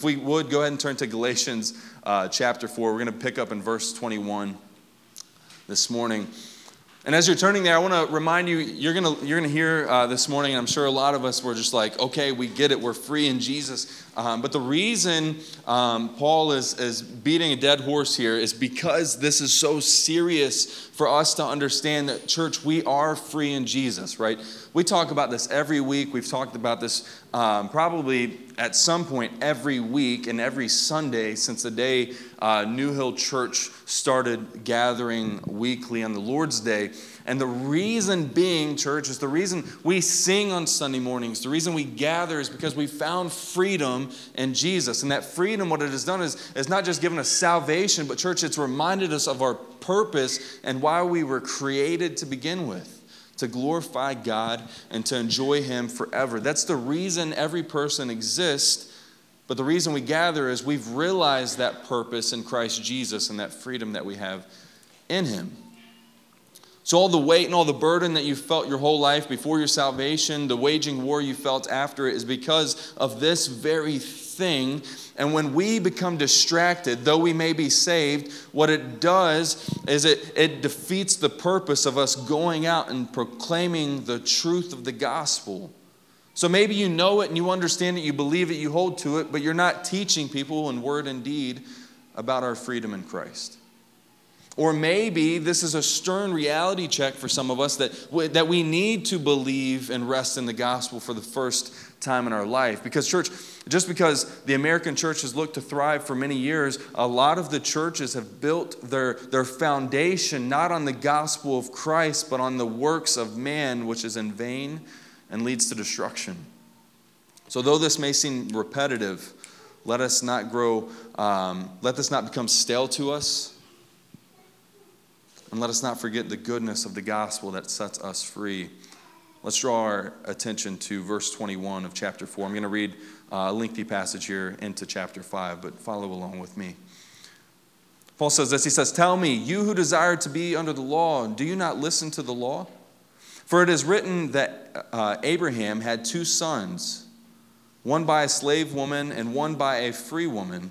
If we would, go ahead and turn to Galatians uh, chapter 4. We're going to pick up in verse 21 this morning. And as you're turning there, I want to remind you you're going to, you're going to hear uh, this morning, and I'm sure a lot of us were just like, okay, we get it, we're free in Jesus. Um, but the reason um, Paul is, is beating a dead horse here is because this is so serious for us to understand that, church, we are free in Jesus, right? We talk about this every week. We've talked about this um, probably at some point every week and every Sunday since the day uh, New Hill Church started gathering weekly on the Lord's Day. And the reason being, church, is the reason we sing on Sunday mornings, the reason we gather is because we found freedom in Jesus. And that freedom, what it has done is, is not just given us salvation, but, church, it's reminded us of our purpose and why we were created to begin with to glorify God and to enjoy Him forever. That's the reason every person exists. But the reason we gather is we've realized that purpose in Christ Jesus and that freedom that we have in Him. So, all the weight and all the burden that you felt your whole life before your salvation, the waging war you felt after it, is because of this very thing. And when we become distracted, though we may be saved, what it does is it, it defeats the purpose of us going out and proclaiming the truth of the gospel. So maybe you know it and you understand it, you believe it, you hold to it, but you're not teaching people in word and deed about our freedom in Christ. Or maybe this is a stern reality check for some of us that, that we need to believe and rest in the gospel for the first time in our life. Because, church, just because the American church has looked to thrive for many years, a lot of the churches have built their, their foundation not on the gospel of Christ, but on the works of man, which is in vain and leads to destruction. So, though this may seem repetitive, let us not grow, um, let this not become stale to us and let us not forget the goodness of the gospel that sets us free. Let's draw our attention to verse 21 of chapter 4. I'm going to read a lengthy passage here into chapter 5, but follow along with me. Paul says this He says, Tell me, you who desire to be under the law, do you not listen to the law? For it is written that uh, Abraham had two sons, one by a slave woman and one by a free woman.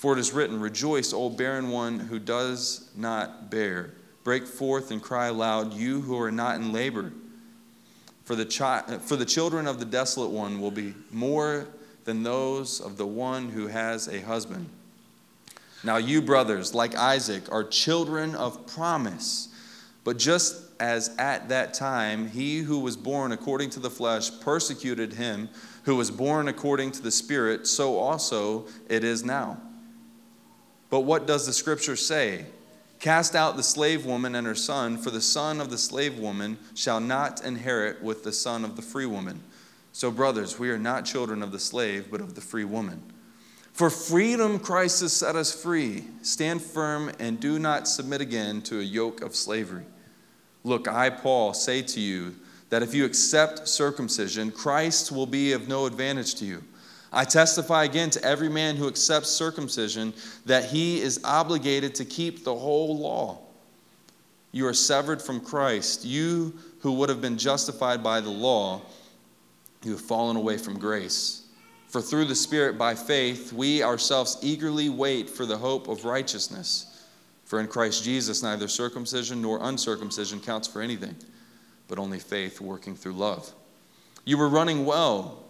For it is written, Rejoice, O barren one who does not bear. Break forth and cry aloud, you who are not in labor. For the, chi- for the children of the desolate one will be more than those of the one who has a husband. Now, you, brothers, like Isaac, are children of promise. But just as at that time he who was born according to the flesh persecuted him who was born according to the Spirit, so also it is now. But what does the scripture say? Cast out the slave woman and her son, for the son of the slave woman shall not inherit with the son of the free woman. So, brothers, we are not children of the slave, but of the free woman. For freedom Christ has set us free. Stand firm and do not submit again to a yoke of slavery. Look, I, Paul, say to you that if you accept circumcision, Christ will be of no advantage to you. I testify again to every man who accepts circumcision that he is obligated to keep the whole law. You are severed from Christ. You who would have been justified by the law, you have fallen away from grace. For through the Spirit, by faith, we ourselves eagerly wait for the hope of righteousness. For in Christ Jesus, neither circumcision nor uncircumcision counts for anything, but only faith working through love. You were running well.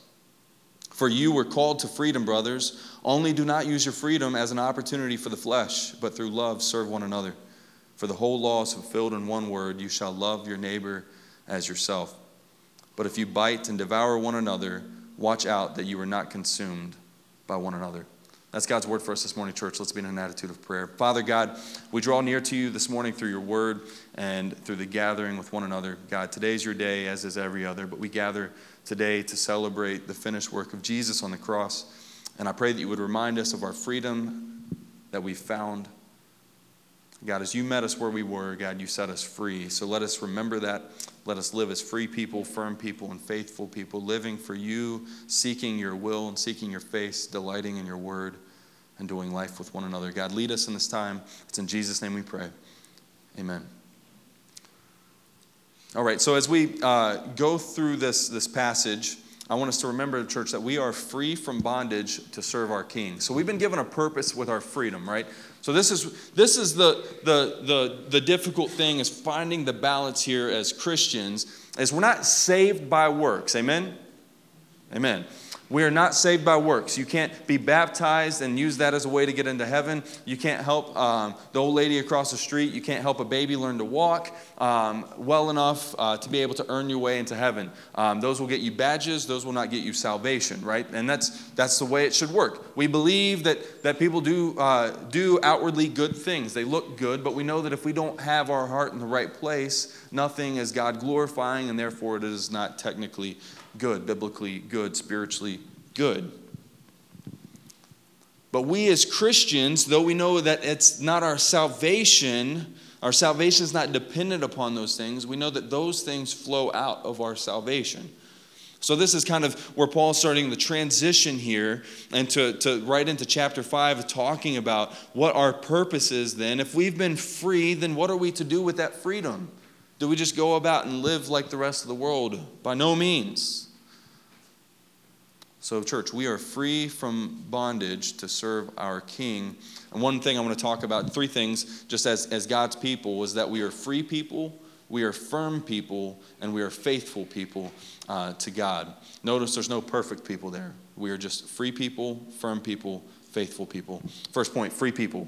For you were called to freedom, brothers. Only do not use your freedom as an opportunity for the flesh, but through love serve one another. For the whole law is fulfilled in one word you shall love your neighbor as yourself. But if you bite and devour one another, watch out that you are not consumed by one another. That's God's word for us this morning, church. Let's be in an attitude of prayer. Father God, we draw near to you this morning through your word and through the gathering with one another. God, today's your day, as is every other, but we gather today to celebrate the finished work of Jesus on the cross. And I pray that you would remind us of our freedom that we found. God, as you met us where we were, God, you set us free. So let us remember that. Let us live as free people, firm people, and faithful people, living for you, seeking your will and seeking your face, delighting in your word, and doing life with one another. God, lead us in this time. It's in Jesus' name we pray. Amen. All right, so as we uh, go through this, this passage, I want us to remember, church, that we are free from bondage to serve our King. So we've been given a purpose with our freedom, right? So this is this is the the the, the difficult thing is finding the balance here as Christians, is we're not saved by works. Amen. Amen. We are not saved by works. You can't be baptized and use that as a way to get into heaven. You can't help um, the old lady across the street. You can't help a baby learn to walk um, well enough uh, to be able to earn your way into heaven. Um, those will get you badges. Those will not get you salvation, right? And that's that's the way it should work. We believe that that people do uh, do outwardly good things. They look good, but we know that if we don't have our heart in the right place, nothing is God glorifying, and therefore it is not technically good, biblically good, spiritually good. But we as Christians, though we know that it's not our salvation, our salvation is not dependent upon those things, we know that those things flow out of our salvation. So, this is kind of where Paul's starting the transition here and to, to right into chapter 5, talking about what our purpose is then. If we've been free, then what are we to do with that freedom? Do we just go about and live like the rest of the world? By no means. So, church, we are free from bondage to serve our King. And one thing I want to talk about, three things, just as, as God's people, was that we are free people, we are firm people, and we are faithful people uh, to God. Notice there's no perfect people there. We are just free people, firm people, faithful people. First point free people.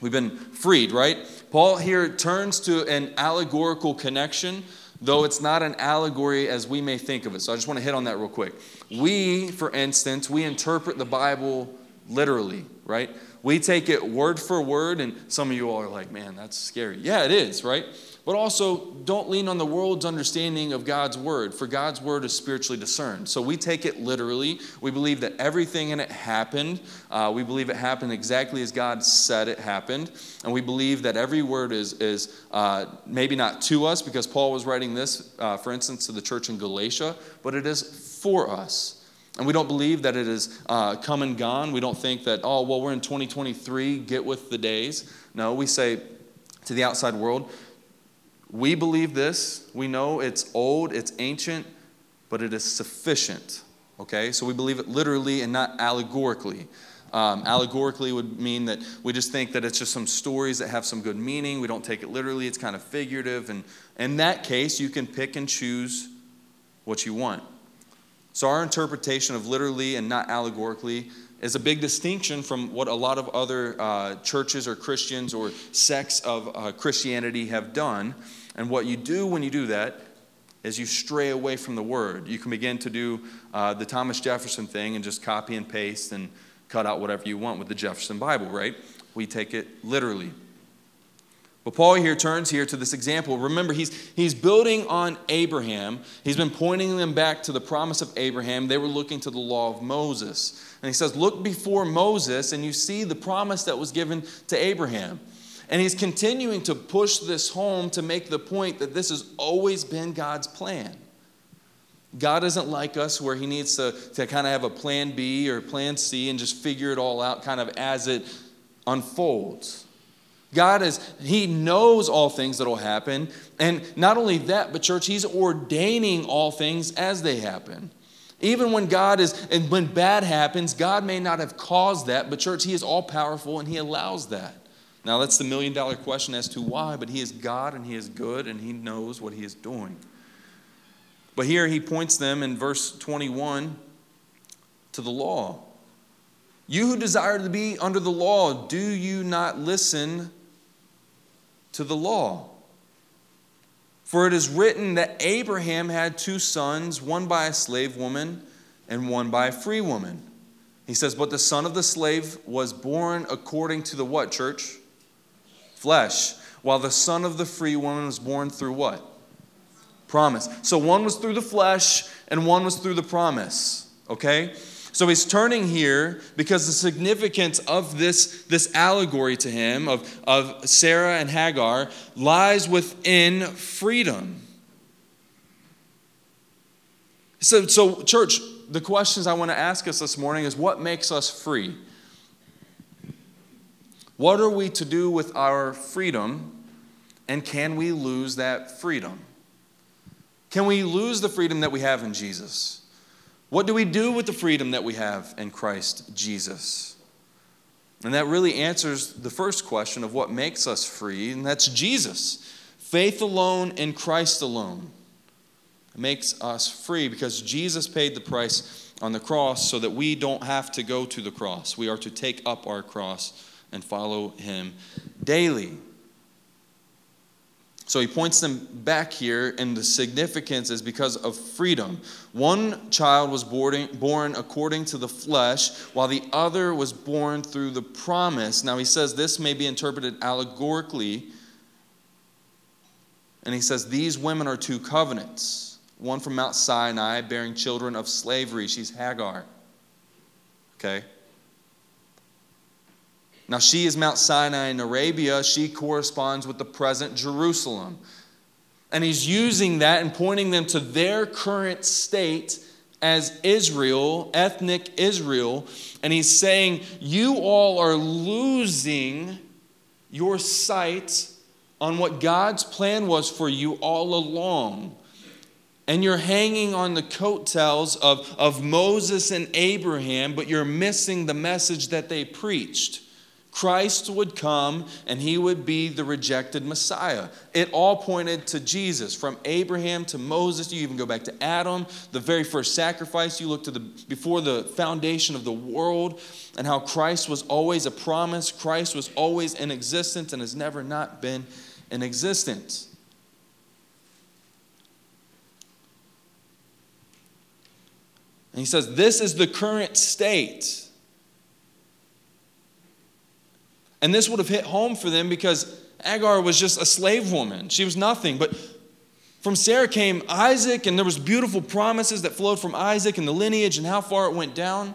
We've been freed, right? Paul here turns to an allegorical connection, though it's not an allegory as we may think of it. So I just want to hit on that real quick. We, for instance, we interpret the Bible literally, right? We take it word for word, and some of you all are like, man, that's scary. Yeah, it is, right? But also, don't lean on the world's understanding of God's word, for God's word is spiritually discerned. So we take it literally. We believe that everything in it happened. Uh, we believe it happened exactly as God said it happened. And we believe that every word is, is uh, maybe not to us, because Paul was writing this, uh, for instance, to the church in Galatia, but it is for us. And we don't believe that it is uh, come and gone. We don't think that, oh, well, we're in 2023, get with the days. No, we say to the outside world, we believe this. We know it's old, it's ancient, but it is sufficient. Okay? So we believe it literally and not allegorically. Um, allegorically would mean that we just think that it's just some stories that have some good meaning. We don't take it literally, it's kind of figurative. And in that case, you can pick and choose what you want. So, our interpretation of literally and not allegorically is a big distinction from what a lot of other uh, churches or Christians or sects of uh, Christianity have done. And what you do when you do that is you stray away from the word. You can begin to do uh, the Thomas Jefferson thing and just copy and paste and cut out whatever you want with the Jefferson Bible, right? We take it literally. But Paul here turns here to this example. Remember, he's, he's building on Abraham. He's been pointing them back to the promise of Abraham. They were looking to the law of Moses. And he says, Look before Moses, and you see the promise that was given to Abraham. And he's continuing to push this home to make the point that this has always been God's plan. God isn't like us where he needs to, to kind of have a plan B or plan C and just figure it all out kind of as it unfolds. God is, He knows all things that will happen. And not only that, but church, He's ordaining all things as they happen. Even when God is, and when bad happens, God may not have caused that, but church, He is all powerful and He allows that. Now, that's the million dollar question as to why, but He is God and He is good and He knows what He is doing. But here He points them in verse 21 to the law? You who desire to be under the law, do you not listen to the law? For it is written that Abraham had two sons, one by a slave woman and one by a free woman. He says, But the son of the slave was born according to the what, church? Flesh. While the son of the free woman was born through what? Promise. So one was through the flesh and one was through the promise. Okay? So he's turning here because the significance of this, this allegory to him of, of Sarah and Hagar lies within freedom. So, so, church, the questions I want to ask us this morning is what makes us free? What are we to do with our freedom? And can we lose that freedom? Can we lose the freedom that we have in Jesus? What do we do with the freedom that we have in Christ Jesus? And that really answers the first question of what makes us free, and that's Jesus. Faith alone in Christ alone makes us free because Jesus paid the price on the cross so that we don't have to go to the cross. We are to take up our cross and follow him daily. So he points them back here, and the significance is because of freedom. One child was born according to the flesh, while the other was born through the promise. Now he says this may be interpreted allegorically, and he says these women are two covenants one from Mount Sinai bearing children of slavery. She's Hagar. Okay? Now, she is Mount Sinai in Arabia. She corresponds with the present Jerusalem. And he's using that and pointing them to their current state as Israel, ethnic Israel. And he's saying, You all are losing your sight on what God's plan was for you all along. And you're hanging on the coattails of, of Moses and Abraham, but you're missing the message that they preached. Christ would come and he would be the rejected Messiah. It all pointed to Jesus. From Abraham to Moses, you even go back to Adam, the very first sacrifice, you look to the before the foundation of the world and how Christ was always a promise, Christ was always in existence and has never not been in existence. And he says, This is the current state. And this would have hit home for them because Hagar was just a slave woman. She was nothing. But from Sarah came Isaac, and there was beautiful promises that flowed from Isaac and the lineage and how far it went down.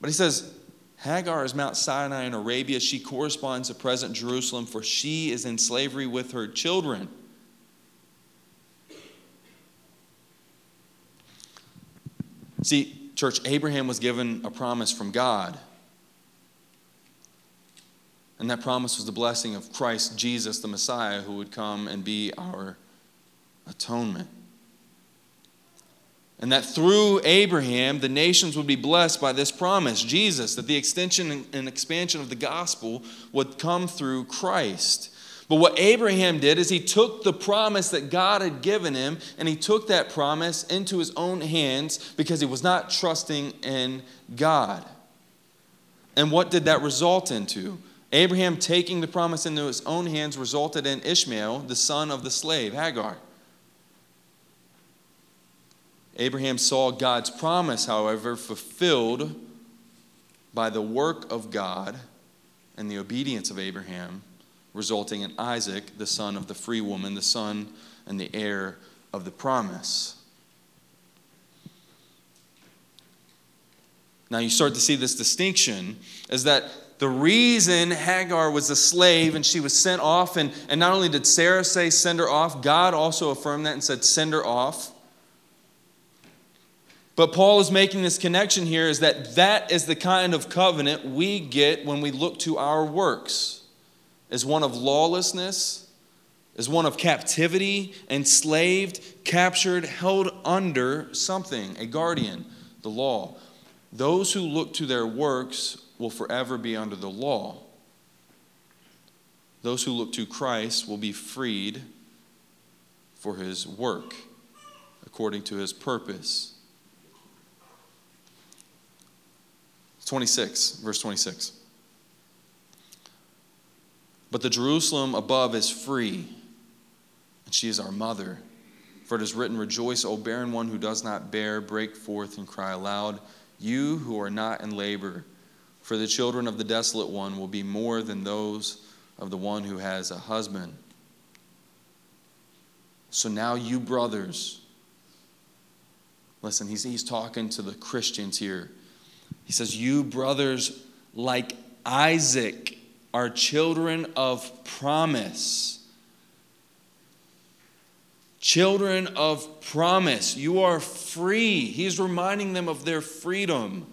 But he says, Hagar is Mount Sinai in Arabia. She corresponds to present Jerusalem, for she is in slavery with her children. See, church, Abraham was given a promise from God and that promise was the blessing of Christ Jesus, the Messiah, who would come and be our atonement. And that through Abraham, the nations would be blessed by this promise, Jesus, that the extension and expansion of the gospel would come through Christ. But what Abraham did is he took the promise that God had given him and he took that promise into his own hands because he was not trusting in God. And what did that result into? Abraham taking the promise into his own hands resulted in Ishmael, the son of the slave, Hagar. Abraham saw God's promise, however, fulfilled by the work of God and the obedience of Abraham, resulting in Isaac, the son of the free woman, the son and the heir of the promise. Now you start to see this distinction is that the reason Hagar was a slave and she was sent off, and, and not only did Sarah say send her off, God also affirmed that and said send her off. But Paul is making this connection here is that that is the kind of covenant we get when we look to our works. As one of lawlessness, as one of captivity, enslaved, captured, held under something, a guardian, the law. Those who look to their works will forever be under the law. Those who look to Christ will be freed for his work according to his purpose. 26, verse 26. But the Jerusalem above is free, and she is our mother. For it is written, Rejoice, O barren one who does not bear, break forth and cry aloud, you who are not in labor. For the children of the desolate one will be more than those of the one who has a husband. So now, you brothers, listen, he's, he's talking to the Christians here. He says, You brothers, like Isaac, are children of promise. Children of promise. You are free. He's reminding them of their freedom.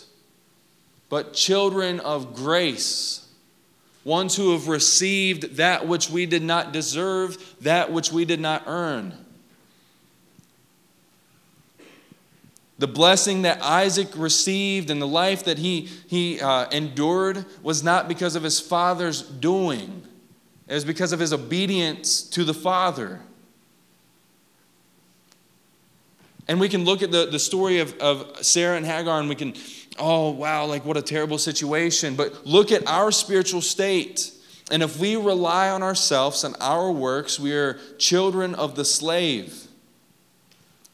but children of grace. Ones who have received that which we did not deserve, that which we did not earn. The blessing that Isaac received and the life that he, he uh, endured was not because of his father's doing, it was because of his obedience to the father. And we can look at the, the story of, of Sarah and Hagar and we can, oh, wow, like what a terrible situation. But look at our spiritual state. And if we rely on ourselves and our works, we are children of the slave,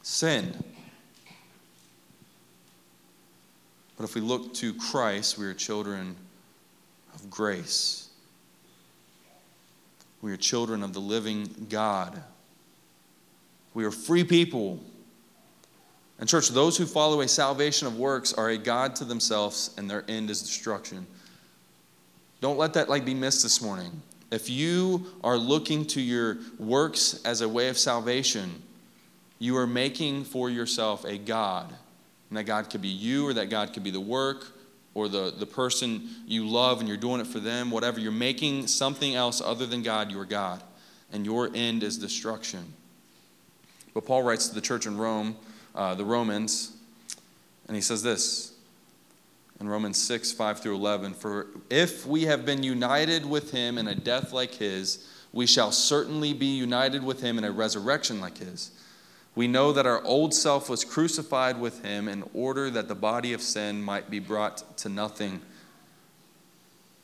sin. But if we look to Christ, we are children of grace. We are children of the living God. We are free people. And, church, those who follow a salvation of works are a God to themselves, and their end is destruction. Don't let that like be missed this morning. If you are looking to your works as a way of salvation, you are making for yourself a God and that God could be you, or that God could be the work, or the, the person you love and you're doing it for them, whatever. You're making something else other than God your God. And your end is destruction. But Paul writes to the church in Rome, uh, the Romans, and he says this in Romans 6, 5 through 11 For if we have been united with him in a death like his, we shall certainly be united with him in a resurrection like his. We know that our old self was crucified with him in order that the body of sin might be brought to nothing,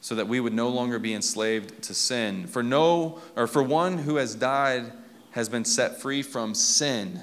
so that we would no longer be enslaved to sin. For no or for one who has died has been set free from sin.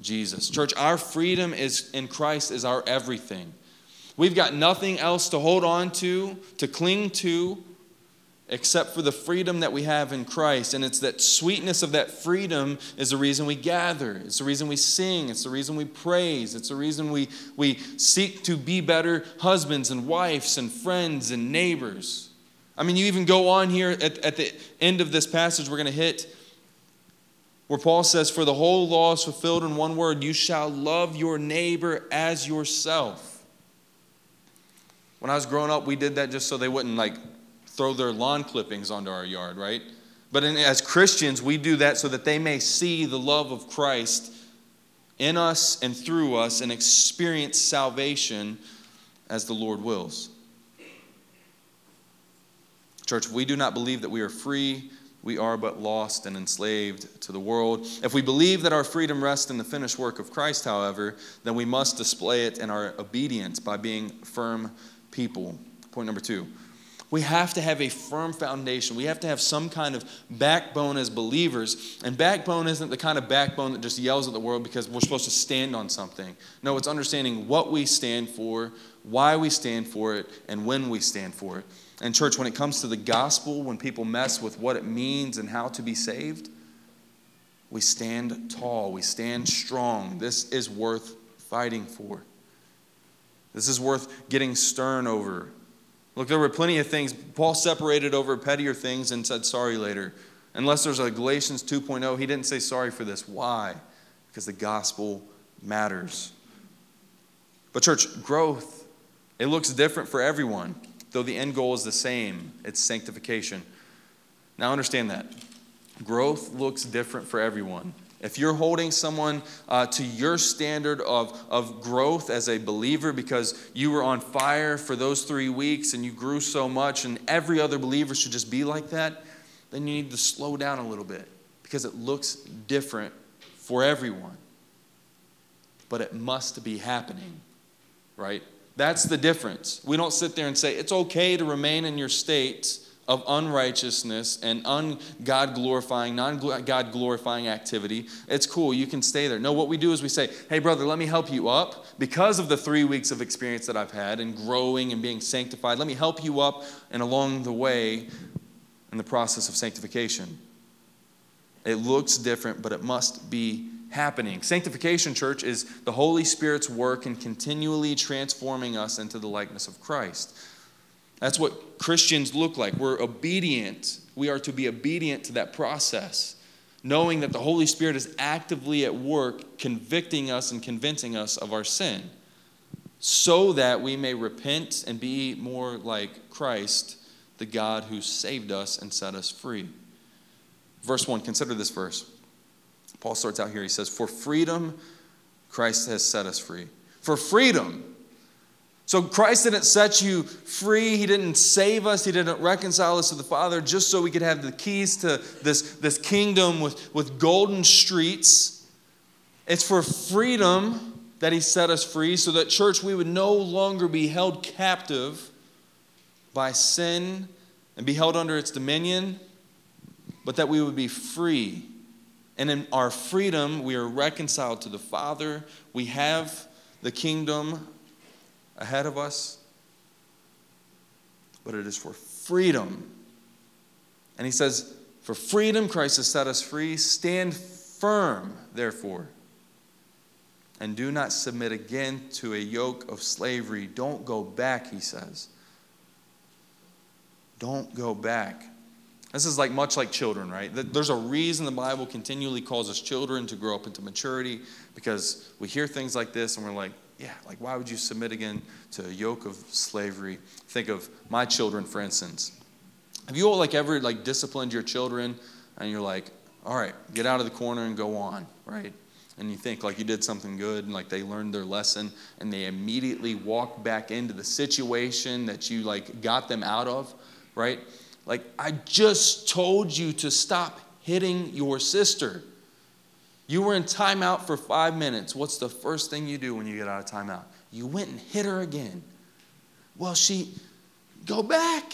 Jesus. Church, our freedom is in Christ is our everything. We've got nothing else to hold on to, to cling to, except for the freedom that we have in Christ. And it's that sweetness of that freedom is the reason we gather. It's the reason we sing. It's the reason we praise. It's the reason we, we seek to be better husbands and wives and friends and neighbors. I mean, you even go on here at, at the end of this passage we're going to hit where Paul says, For the whole law is fulfilled in one word you shall love your neighbor as yourself. When I was growing up, we did that just so they wouldn't like throw their lawn clippings onto our yard, right? But in, as Christians, we do that so that they may see the love of Christ in us and through us and experience salvation as the Lord wills. Church, we do not believe that we are free, we are but lost and enslaved to the world. If we believe that our freedom rests in the finished work of Christ, however, then we must display it in our obedience by being firm people. Point number two we have to have a firm foundation. We have to have some kind of backbone as believers. And backbone isn't the kind of backbone that just yells at the world because we're supposed to stand on something. No, it's understanding what we stand for, why we stand for it, and when we stand for it. And, church, when it comes to the gospel, when people mess with what it means and how to be saved, we stand tall, we stand strong. This is worth fighting for. This is worth getting stern over. Look, there were plenty of things. Paul separated over pettier things and said sorry later. Unless there's a Galatians 2.0, he didn't say sorry for this. Why? Because the gospel matters. But, church, growth, it looks different for everyone, though the end goal is the same it's sanctification. Now, understand that. Growth looks different for everyone. If you're holding someone uh, to your standard of, of growth as a believer because you were on fire for those three weeks and you grew so much, and every other believer should just be like that, then you need to slow down a little bit because it looks different for everyone. But it must be happening, right? That's the difference. We don't sit there and say, it's okay to remain in your state of unrighteousness and un-God glorifying, non-God glorifying activity. It's cool, you can stay there. No, what we do is we say, hey, brother, let me help you up because of the three weeks of experience that I've had and growing and being sanctified. Let me help you up and along the way in the process of sanctification. It looks different, but it must be happening. Sanctification, church, is the Holy Spirit's work in continually transforming us into the likeness of Christ. That's what Christians look like. We're obedient. We are to be obedient to that process, knowing that the Holy Spirit is actively at work convicting us and convincing us of our sin, so that we may repent and be more like Christ, the God who saved us and set us free. Verse 1, consider this verse. Paul starts out here. He says, For freedom, Christ has set us free. For freedom, so Christ didn't set you free. He didn't save us. He didn't reconcile us to the Father just so we could have the keys to this, this kingdom with, with golden streets. It's for freedom that He set us free so that, church, we would no longer be held captive by sin and be held under its dominion, but that we would be free. And in our freedom, we are reconciled to the Father. We have the kingdom ahead of us, but it is for freedom. And he says, For freedom, Christ has set us free. Stand firm, therefore, and do not submit again to a yoke of slavery. Don't go back, he says. Don't go back. This is like much like children, right? There's a reason the Bible continually calls us children to grow up into maturity because we hear things like this and we're like, yeah, like why would you submit again to a yoke of slavery? Think of my children, for instance. Have you all like ever like disciplined your children and you're like, all right, get out of the corner and go on, right? And you think like you did something good and like they learned their lesson and they immediately walk back into the situation that you like got them out of, right? Like I just told you to stop hitting your sister. You were in timeout for five minutes. What's the first thing you do when you get out of timeout? You went and hit her again. Well, she, go back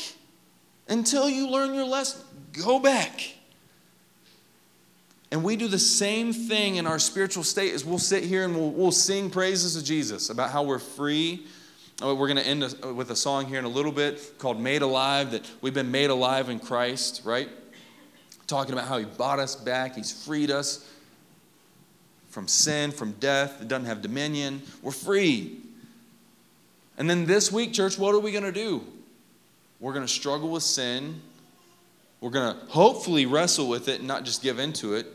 until you learn your lesson. Go back. And we do the same thing in our spiritual state as we'll sit here and we'll, we'll sing praises of Jesus about how we're free. Uh, we're going to end with a song here in a little bit called Made Alive, that we've been made alive in Christ, right? Talking about how He bought us back, He's freed us from sin, from death. It doesn't have dominion. We're free. And then this week, church, what are we going to do? We're going to struggle with sin. We're going to hopefully wrestle with it and not just give into it.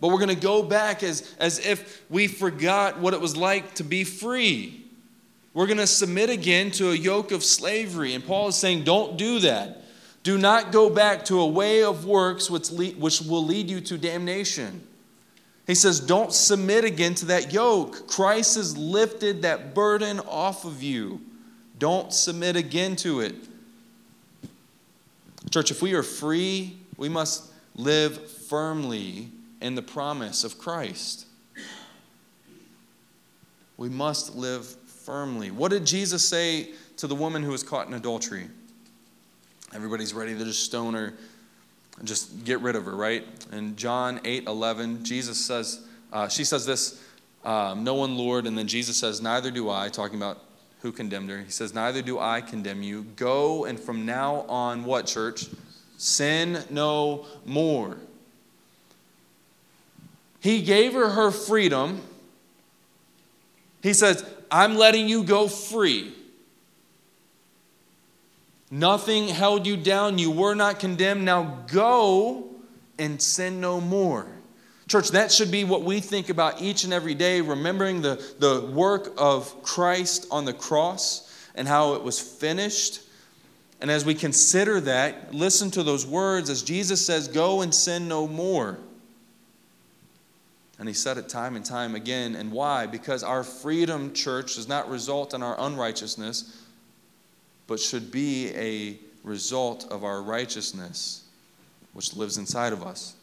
But we're going to go back as, as if we forgot what it was like to be free. We're going to submit again to a yoke of slavery. And Paul is saying, don't do that. Do not go back to a way of works which, lead, which will lead you to damnation. He says, Don't submit again to that yoke. Christ has lifted that burden off of you. Don't submit again to it. Church, if we are free, we must live firmly in the promise of Christ. We must live firmly. What did Jesus say to the woman who was caught in adultery? Everybody's ready to just stone her just get rid of her, right? In John 8 11, Jesus says, uh, she says this, um, No one, Lord. And then Jesus says, Neither do I, talking about who condemned her. He says, Neither do I condemn you. Go and from now on, what, church? Sin no more. He gave her her freedom. He says, I'm letting you go free. Nothing held you down. You were not condemned. Now go and sin no more. Church, that should be what we think about each and every day, remembering the, the work of Christ on the cross and how it was finished. And as we consider that, listen to those words as Jesus says, Go and sin no more. And he said it time and time again. And why? Because our freedom, church, does not result in our unrighteousness, but should be a result of our righteousness, which lives inside of us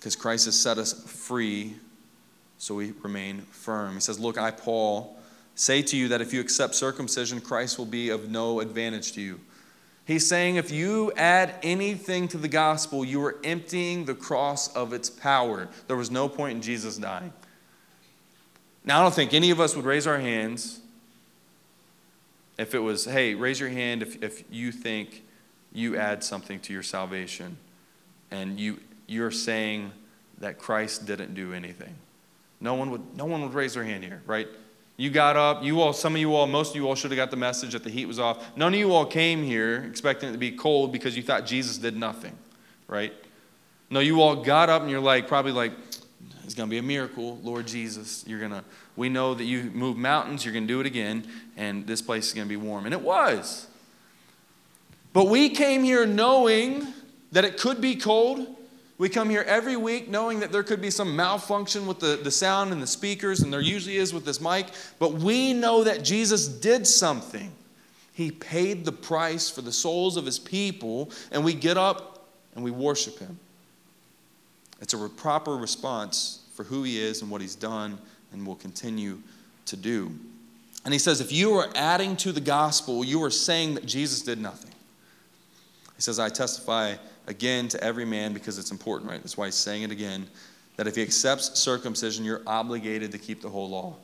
because Christ has set us free, so we remain firm. He says, Look, I, Paul, say to you that if you accept circumcision, Christ will be of no advantage to you. He's saying if you add anything to the gospel, you are emptying the cross of its power. There was no point in Jesus dying. Now, I don't think any of us would raise our hands if it was, hey, raise your hand if, if you think you add something to your salvation and you you're saying that Christ didn't do anything. No one would, no one would raise their hand here, right? You got up, you all, some of you all, most of you all should have got the message that the heat was off. None of you all came here expecting it to be cold because you thought Jesus did nothing, right? No, you all got up and you're like, probably like, it's going to be a miracle, Lord Jesus. You're going to, we know that you move mountains, you're going to do it again, and this place is going to be warm. And it was. But we came here knowing that it could be cold, we come here every week knowing that there could be some malfunction with the, the sound and the speakers, and there usually is with this mic, but we know that Jesus did something. He paid the price for the souls of his people, and we get up and we worship him. It's a proper response for who he is and what he's done and will continue to do. And he says, if you are adding to the gospel, you are saying that Jesus did nothing. He says, I testify again to every man because it's important, right? That's why he's saying it again that if he accepts circumcision, you're obligated to keep the whole law.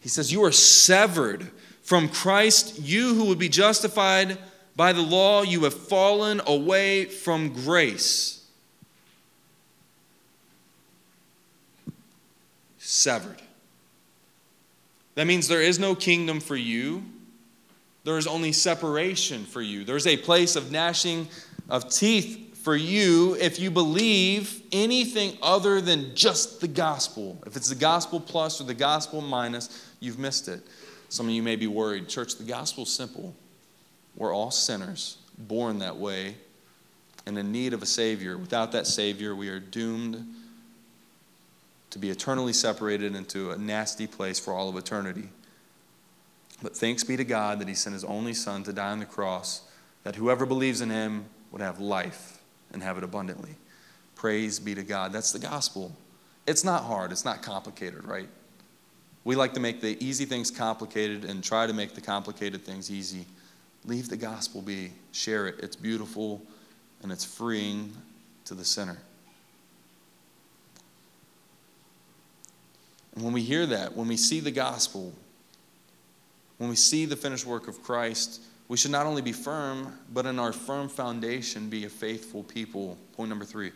He says, You are severed from Christ, you who would be justified by the law, you have fallen away from grace. Severed. That means there is no kingdom for you there is only separation for you. There's a place of gnashing of teeth for you if you believe anything other than just the gospel. If it's the gospel plus or the gospel minus, you've missed it. Some of you may be worried. Church, the gospel's simple. We're all sinners, born that way, and in need of a Savior. Without that Savior, we are doomed to be eternally separated into a nasty place for all of eternity. But thanks be to God that He sent His only Son to die on the cross, that whoever believes in Him would have life and have it abundantly. Praise be to God. That's the gospel. It's not hard, it's not complicated, right? We like to make the easy things complicated and try to make the complicated things easy. Leave the gospel be, share it. It's beautiful and it's freeing to the sinner. And when we hear that, when we see the gospel, when we see the finished work of Christ, we should not only be firm, but in our firm foundation be a faithful people. Point number three.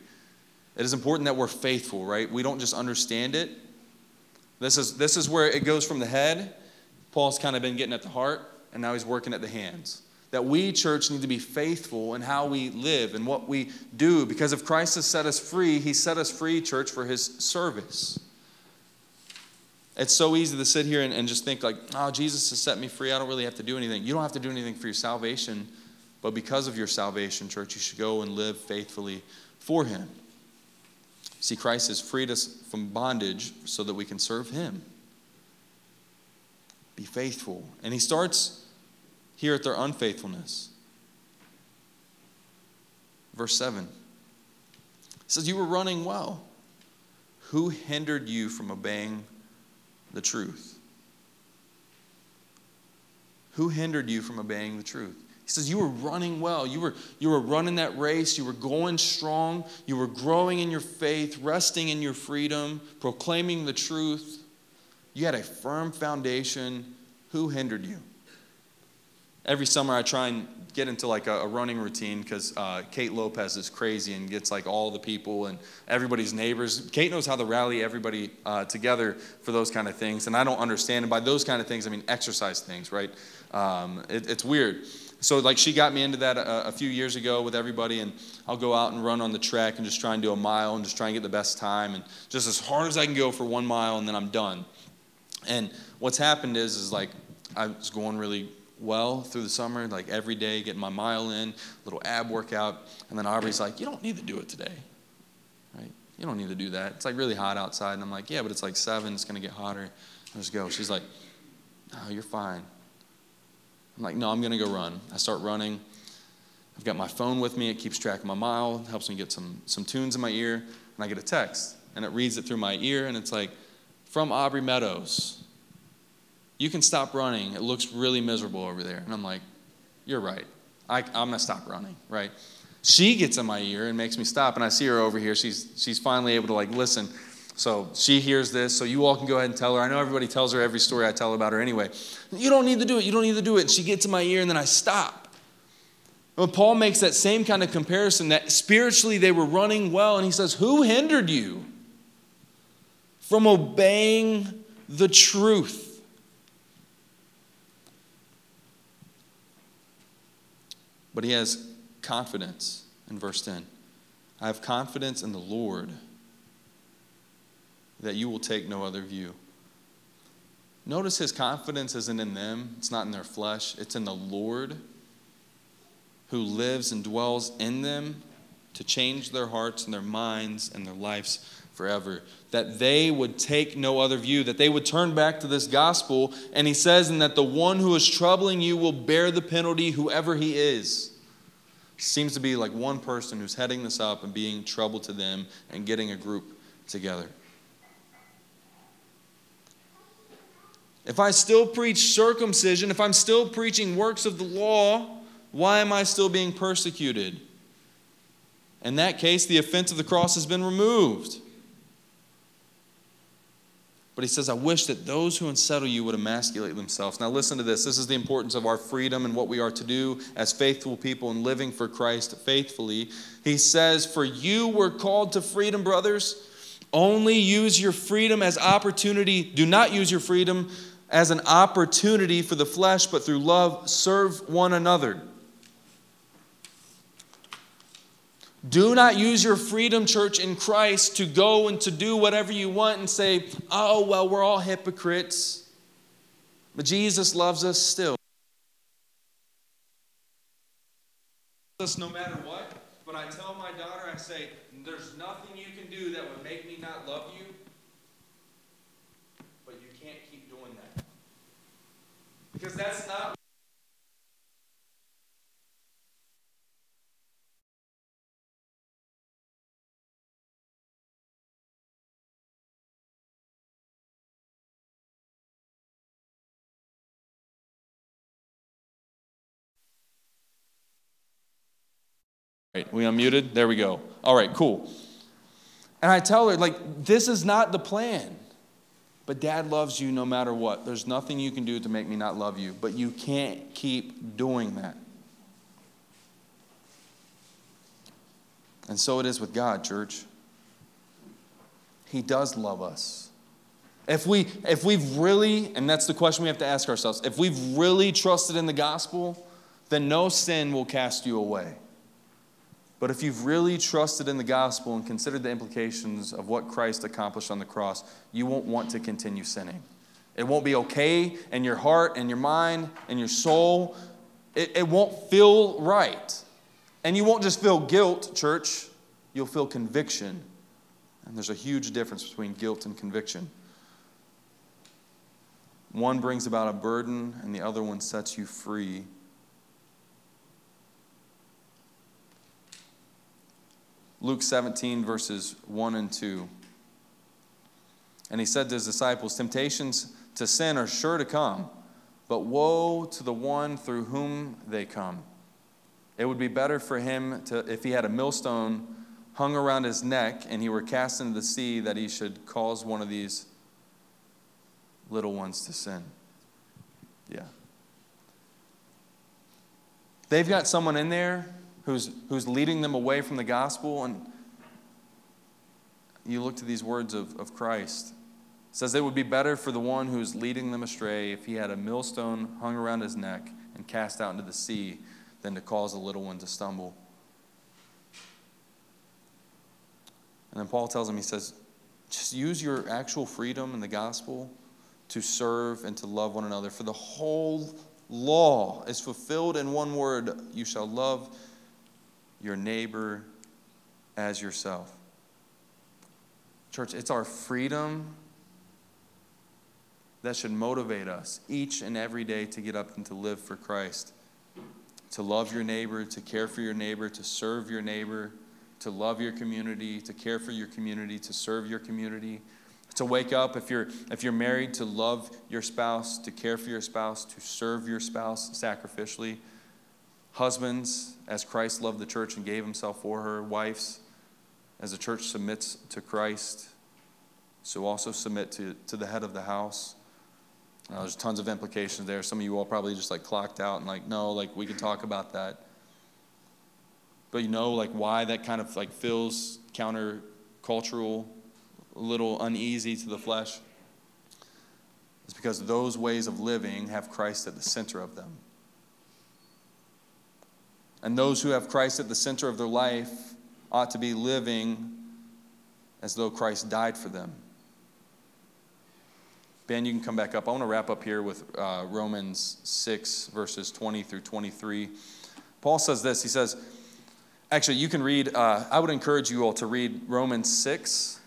It is important that we're faithful, right? We don't just understand it. This is, this is where it goes from the head. Paul's kind of been getting at the heart, and now he's working at the hands. That we, church, need to be faithful in how we live and what we do. Because if Christ has set us free, he set us free, church, for his service. It's so easy to sit here and, and just think like, oh, Jesus has set me free. I don't really have to do anything. You don't have to do anything for your salvation, but because of your salvation, church, you should go and live faithfully for him. See, Christ has freed us from bondage so that we can serve him. Be faithful. And he starts here at their unfaithfulness. Verse 7 it says, You were running well. Who hindered you from obeying the truth? Who hindered you from obeying the truth? He says, You were running well. You were, you were running that race. You were going strong. You were growing in your faith, resting in your freedom, proclaiming the truth. You had a firm foundation. Who hindered you? Every summer, I try and get into like a, a running routine because uh, Kate Lopez is crazy and gets like all the people and everybody's neighbors. Kate knows how to rally everybody uh, together for those kind of things, and I don't understand. And by those kind of things, I mean exercise things, right? Um, it, it's weird. So like she got me into that a, a, few years ago with everybody, and I'll go out and run on the track and just try and do a mile and just try and get the best time and just as hard as I can go for one mile, and then I'm done. And what's happened is is like I was going really well through the summer, like every day, getting my mile in, a little ab workout, and then Aubrey's like, "You don't need to do it today, right? You don't need to do that. It's like really hot outside." And I'm like, "Yeah, but it's like seven. It's gonna get hotter. Let's go." She's like, "No, you're fine." I'm like, no, I'm to go run. I start running. I've got my phone with me. It keeps track of my mile, helps me get some, some tunes in my ear. And I get a text, and it reads it through my ear, and it's like, from Aubrey Meadows. You can stop running. It looks really miserable over there. And I'm like, you're right. I, I'm going to stop running, right? She gets in my ear and makes me stop, and I see her over here. She's, she's finally able to like listen. So she hears this, so you all can go ahead and tell her. I know everybody tells her every story I tell about her anyway. You don't need to do it. You don't need to do it. And she gets in my ear, and then I stop. Well, Paul makes that same kind of comparison that spiritually they were running well, and he says, Who hindered you from obeying the truth? But he has confidence in verse 10. I have confidence in the Lord that you will take no other view. Notice his confidence isn't in them, it's not in their flesh, it's in the Lord who lives and dwells in them to change their hearts and their minds and their lives forever. That they would take no other view, that they would turn back to this gospel. And he says, and that the one who is troubling you will bear the penalty, whoever he is. Seems to be like one person who's heading this up and being trouble to them and getting a group together. If I still preach circumcision, if I'm still preaching works of the law, why am I still being persecuted? In that case, the offense of the cross has been removed. But he says, I wish that those who unsettle you would emasculate themselves. Now, listen to this. This is the importance of our freedom and what we are to do as faithful people and living for Christ faithfully. He says, For you were called to freedom, brothers. Only use your freedom as opportunity. Do not use your freedom as an opportunity for the flesh, but through love serve one another. Do not use your freedom, church, in Christ to go and to do whatever you want and say, oh, well, we're all hypocrites. But Jesus loves us still. Us no matter what. But I tell my daughter, I say, there's nothing you can do that would make me not love you. But you can't keep doing that. Because that's not Right, we unmuted? There we go. All right, cool. And I tell her, like, this is not the plan. But dad loves you no matter what. There's nothing you can do to make me not love you, but you can't keep doing that. And so it is with God, church. He does love us. If we if we've really, and that's the question we have to ask ourselves, if we've really trusted in the gospel, then no sin will cast you away. But if you've really trusted in the gospel and considered the implications of what Christ accomplished on the cross, you won't want to continue sinning. It won't be okay in your heart and your mind and your soul. It, it won't feel right. And you won't just feel guilt, church, you'll feel conviction. And there's a huge difference between guilt and conviction. One brings about a burden, and the other one sets you free Luke 17, verses 1 and 2. And he said to his disciples, Temptations to sin are sure to come, but woe to the one through whom they come. It would be better for him to, if he had a millstone hung around his neck and he were cast into the sea that he should cause one of these little ones to sin. Yeah. They've got someone in there who's, who's leading them away from the gospel, and you look to these words of, of Christ. It says it would be better for the one who's leading them astray if he had a millstone hung around his neck and cast out into the sea than to cause a little one to stumble. And then Paul tells him, he says, just use your actual freedom in the gospel to serve and to love one another. For the whole law is fulfilled in one word you shall love your neighbor as yourself. Church, it's our freedom that should motivate us each and every day to get up and to live for Christ. To love your neighbor, to care for your neighbor, to serve your neighbor, to love your community, to care for your community, to serve your community. To wake up if you're if you're married to love your spouse, to care for your spouse, to serve your spouse sacrificially. Husbands, as Christ loved the church and gave himself for her, wives, as the church submits to Christ, so also submit to, to the head of the house. Uh, there's tons of implications there. Some of you all probably just like clocked out and like, no, like we can talk about that. But you know, like why that kind of like feels countercultural, a little uneasy to the flesh? It's because those ways of living have Christ at the center of them. And those who have Christ at the center of their life ought to be living as though Christ died for them. Ben, you can come back up. I want to wrap up here with uh, Romans 6, verses 20 through 23. Paul says this He says, actually, you can read, uh, I would encourage you all to read Romans 6,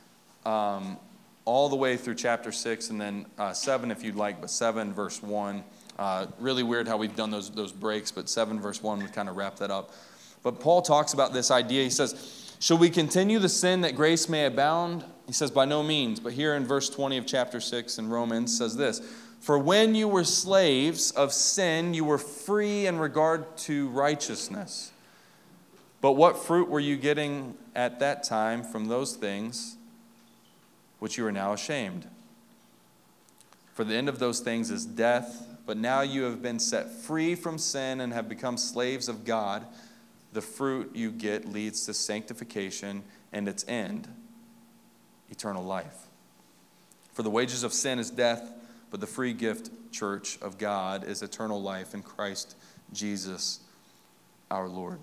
um, all the way through chapter 6, and then uh, 7 if you'd like, but 7, verse 1. Uh, really weird how we've done those, those breaks, but 7, verse 1 would kind of wrap that up. But Paul talks about this idea. He says, Shall we continue the sin that grace may abound? He says, By no means. But here in verse 20 of chapter 6 in Romans says this For when you were slaves of sin, you were free in regard to righteousness. But what fruit were you getting at that time from those things which you are now ashamed? For the end of those things is death, but now you have been set free from sin and have become slaves of God the fruit you get leads to sanctification and its end, eternal life. For the wages of sin is death, but the free gift, church, of God is eternal life in Christ Jesus our Lord.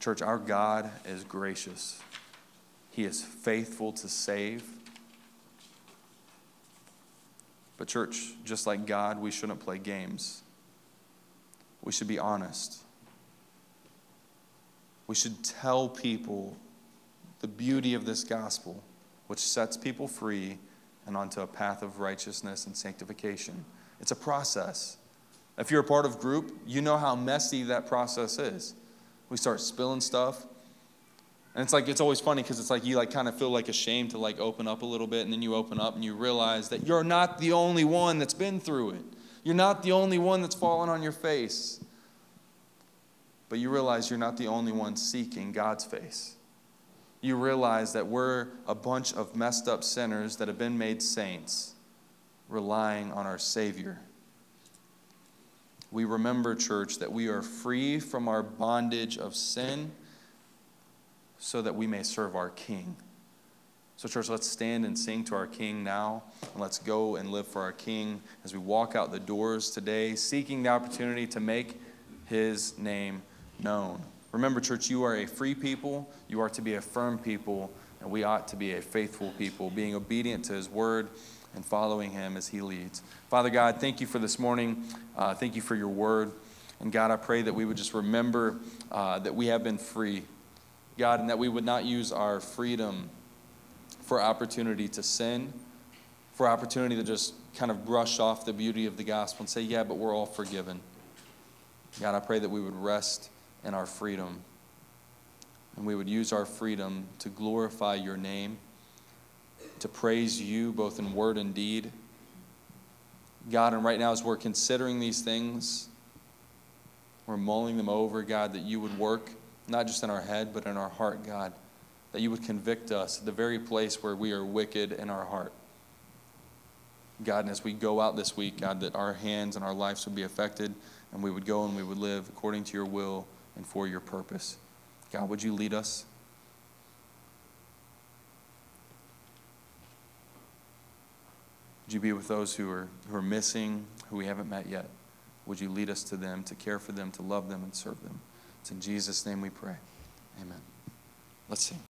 Church, our God is gracious. He is faithful to save. But, church, just like God, we shouldn't play games we should be honest. We should tell people the beauty of this gospel, which sets people free and onto a path of righteousness and sanctification. It's a process. If you're a part of group, you know how messy that process is. We start spilling stuff. And it's like it's always funny because it's like you like kind of feel like ashamed to like open up a little bit and then you open up and you realize that you're not the only one that's been through it. You're not the only one that's fallen on your face. But you realize you're not the only one seeking God's face. You realize that we're a bunch of messed up sinners that have been made saints, relying on our Savior. We remember, church, that we are free from our bondage of sin so that we may serve our King. So, church, let's stand and sing to our King now, and let's go and live for our King as we walk out the doors today, seeking the opportunity to make his name known. Remember, church, you are a free people, you are to be a firm people, and we ought to be a faithful people, being obedient to his word and following him as he leads. Father God, thank you for this morning. Uh, thank you for your word. And God, I pray that we would just remember uh, that we have been free. God, and that we would not use our freedom for opportunity to sin, for opportunity to just kind of brush off the beauty of the gospel and say, yeah, but we're all forgiven. God, I pray that we would rest in our freedom and we would use our freedom to glorify your name, to praise you both in word and deed. God, and right now as we're considering these things, we're mulling them over, God, that you would work not just in our head, but in our heart, God that you would convict us at the very place where we are wicked in our heart. God, and as we go out this week, God, that our hands and our lives would be affected and we would go and we would live according to your will and for your purpose. God, would you lead us? Would you be with those who are, who are missing, who we haven't met yet? Would you lead us to them, to care for them, to love them, and serve them? It's in Jesus' name we pray. Amen. Let's sing.